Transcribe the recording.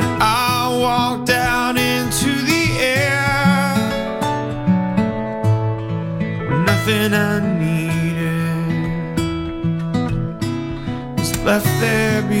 And I walked out into the air. Nothing I needed was left there number